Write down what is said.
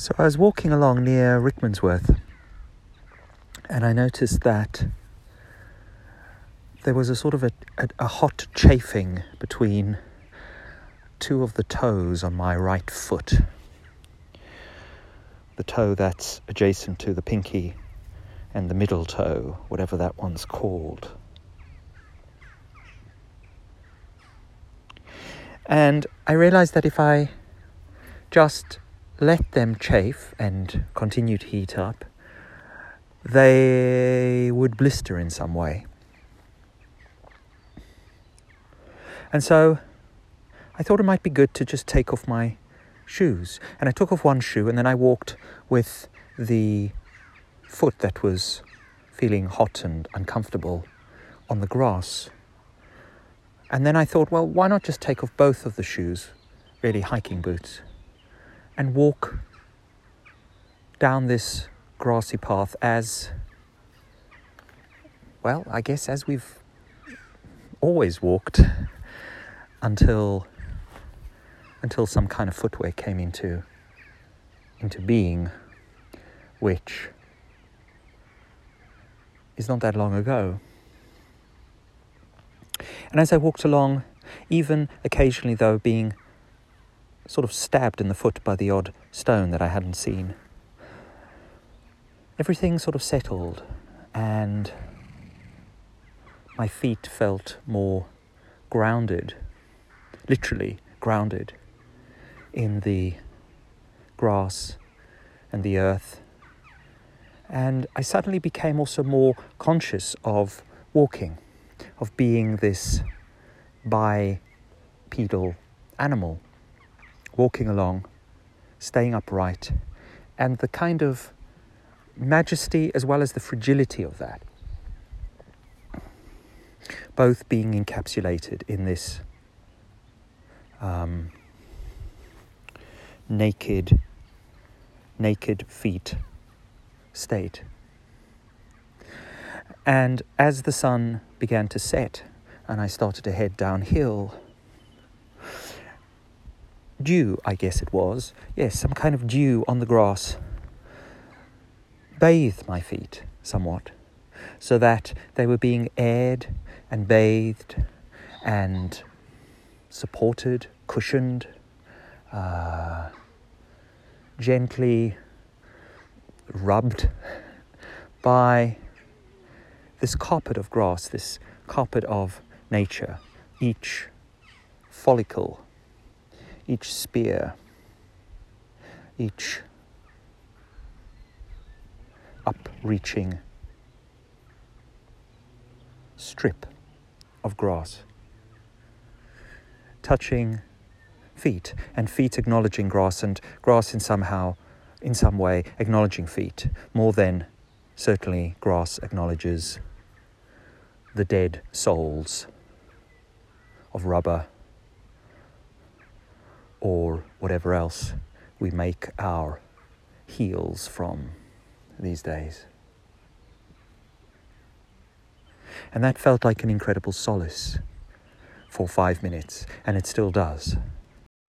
So I was walking along near Rickmansworth and I noticed that there was a sort of a, a, a, hot chafing between two of the toes on my right foot. The toe that's adjacent to the pinky and the middle toe, whatever that one's called. And I realized that if I just let them chafe and continue to heat up, they would blister in some way. And so I thought it might be good to just take off my shoes. And I took off one shoe and then I walked with the foot that was feeling hot and uncomfortable on the grass. And then I thought, well, why not just take off both of the shoes, really hiking boots, and walk down this grassy path as, well, I guess as we've always walked until until some kind of footwear came into into being which is not that long ago. And as i walked along even occasionally though being sort of stabbed in the foot by the odd stone that I hadn't seen. Everything sort of settled, and my feet felt more grounded, literally grounded, in the grass and the earth. And I suddenly became also more conscious of walking, of being this bipedal animal walking along, staying upright, and the kind of majesty as well as the fragility of that, both being encapsulated in this um, naked, naked feet state. And as the sun began to set and I started to head downhill, dew, I guess it was. Yes, some kind of dew on the grass. Bathed my feet somewhat, so that they were being aired and bathed and supported, cushioned, uh, gently rubbed by this carpet of grass, this carpet of nature, each follicle each spear, each upreaching strip of grass, touching feet, and feet acknowledging grass, and grass in somehow, in some way, acknowledging feet, more than certainly grass acknowledges the dead soles of rubber or whatever else we make our heels from these days. And that felt like an incredible solace for five minutes, and it still does.